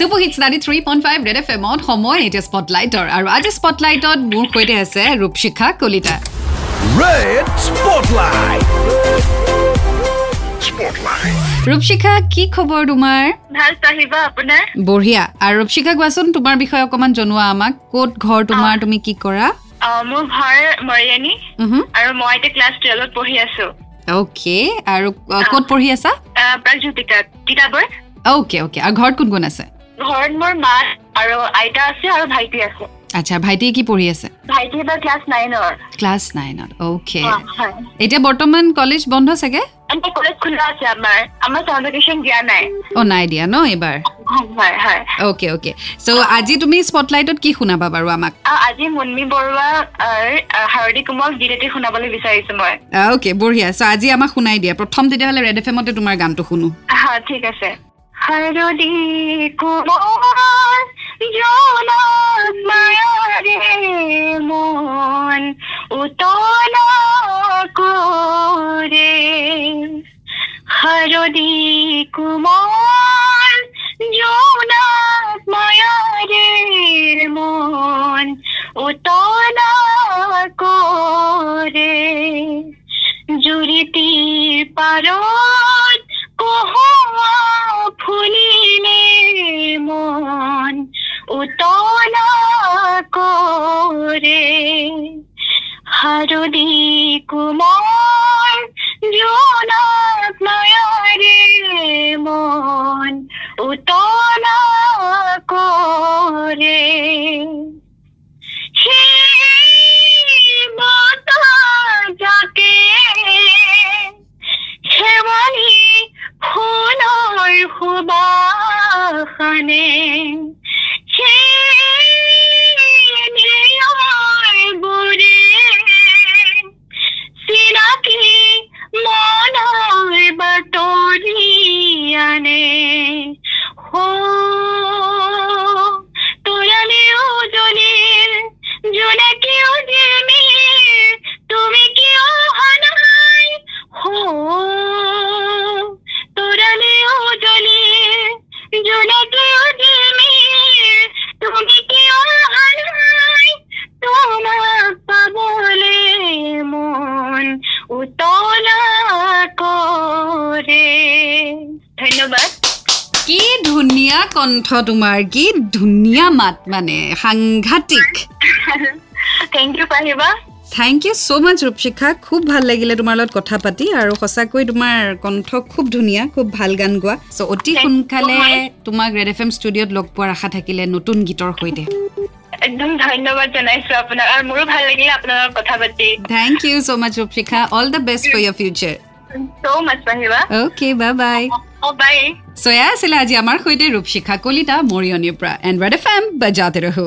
Super hits ninety three point five Red F এমত সময় এতিয়া স্পটলাইটৰ আৰু আজি স্পটলাইটত মোৰ সৈতে আছে ৰূপশিখা কলিতা. ৰূপশিখা কি খবৰ তোমাৰ? ভাল চাহিবা আপোনাৰ? বঢ়িয়া। আৰু ৰূপশিখা কোৱাচোন তোমাৰ বিষয়ে অকণমান জনোৱা আমাক। ক'ত ঘৰ তোমাৰ তুমি কি কৰা? মোৰ ঘৰ মৰিয়ানী। আৰু মই এতিয়া ক্লাছ টুৱেলভত পঢ়ি আছো। অ'কে। আৰু ক'ত পঢ়ি আছা? আহ, প্ৰাগজ্যোতিকাত। তিতাবৰ। Okay okay. আৰু ঘৰত কোন কোন আছে? ঘৰত মোৰ মা আৰু আইতা আছে আৰু ভাইটি আছে। আচ্ছা ভাইটিয়ে কি পঢ়ি আছে? ভাইটি এবাৰ ক্লাছ নাইনৰ। ক্লাছ নাইনত অ'কে এতিয়া বৰ্তমান কলেজ বন্ধ চাগে? কলেজ খোলা আছে আমাৰ। আমাৰ ভেকেশ্যন দিয়া নাই। অ' নাই দিয়া ন এইবাৰ? অ'কে অ'কে চ' আজি তুমি স্পটলাইটত কি শুনাবা বাৰু আমাক? আজি মুন্মি বৰুৱা হাৰদি কোমল গীত এটি শুনাবলৈ বিচাৰিছো মই। অ'কে বঢ়িয়া। চ' আজি আমাক শুনাই দিয়া। প্ৰথম তেতিয়াহ'লে ৰেড এফ এমতে তোমাৰ গানটো শুনো। ঠিক আছে। হাৰদি কোমল উতলা কৰে হাৰদি কোমল জনাত মায়াৰে মন উতলা কৰে জুৰিতি পাৰত কহোৱা ফুলিলে মন উতলা কৰে হারদি কুমার জোনাক নয়রে মন উতনা করে। হে মাতা যাকে হেমালি ফুলর হুবাখানে। ধন্যবাদ। কি ধুনীয়া কণ্ঠ তোমাৰ কি ধুনীয়া মাত মানে সাংঘাতিক। থেংক ইউ পাহিবা। Thank you so' much Rupshikha. খুব ভাল লাগিলে তোমাৰ লগত কথা পাতি আৰু সঁচাকৈ তোমাৰ কণ্ঠ খুব ধুনীয়া খুব ভাল গান গোৱা। চ' অতি সোনকালে. তোমাক ৰেড এফ এম ষ্টুডিঅ'ত লগ পোৱাৰ আশা থাকিলে নতুন গীতৰ সৈতে। একদম ধন্যবাদ জনাইছো আপোনাক আৰু মোৰো ভাল লাগিলে আপোনাৰ কথা পাতি। Thank you so' much Rupshikha. All the best for your future much okay bye bye bye so' এয়া আছিলে আজি আমাৰ সৈতে ৰূপশিখা কলিতা মৰিয়নিৰ পৰা এণ্ড ৰেড এফ এম বাজাতে ৰহো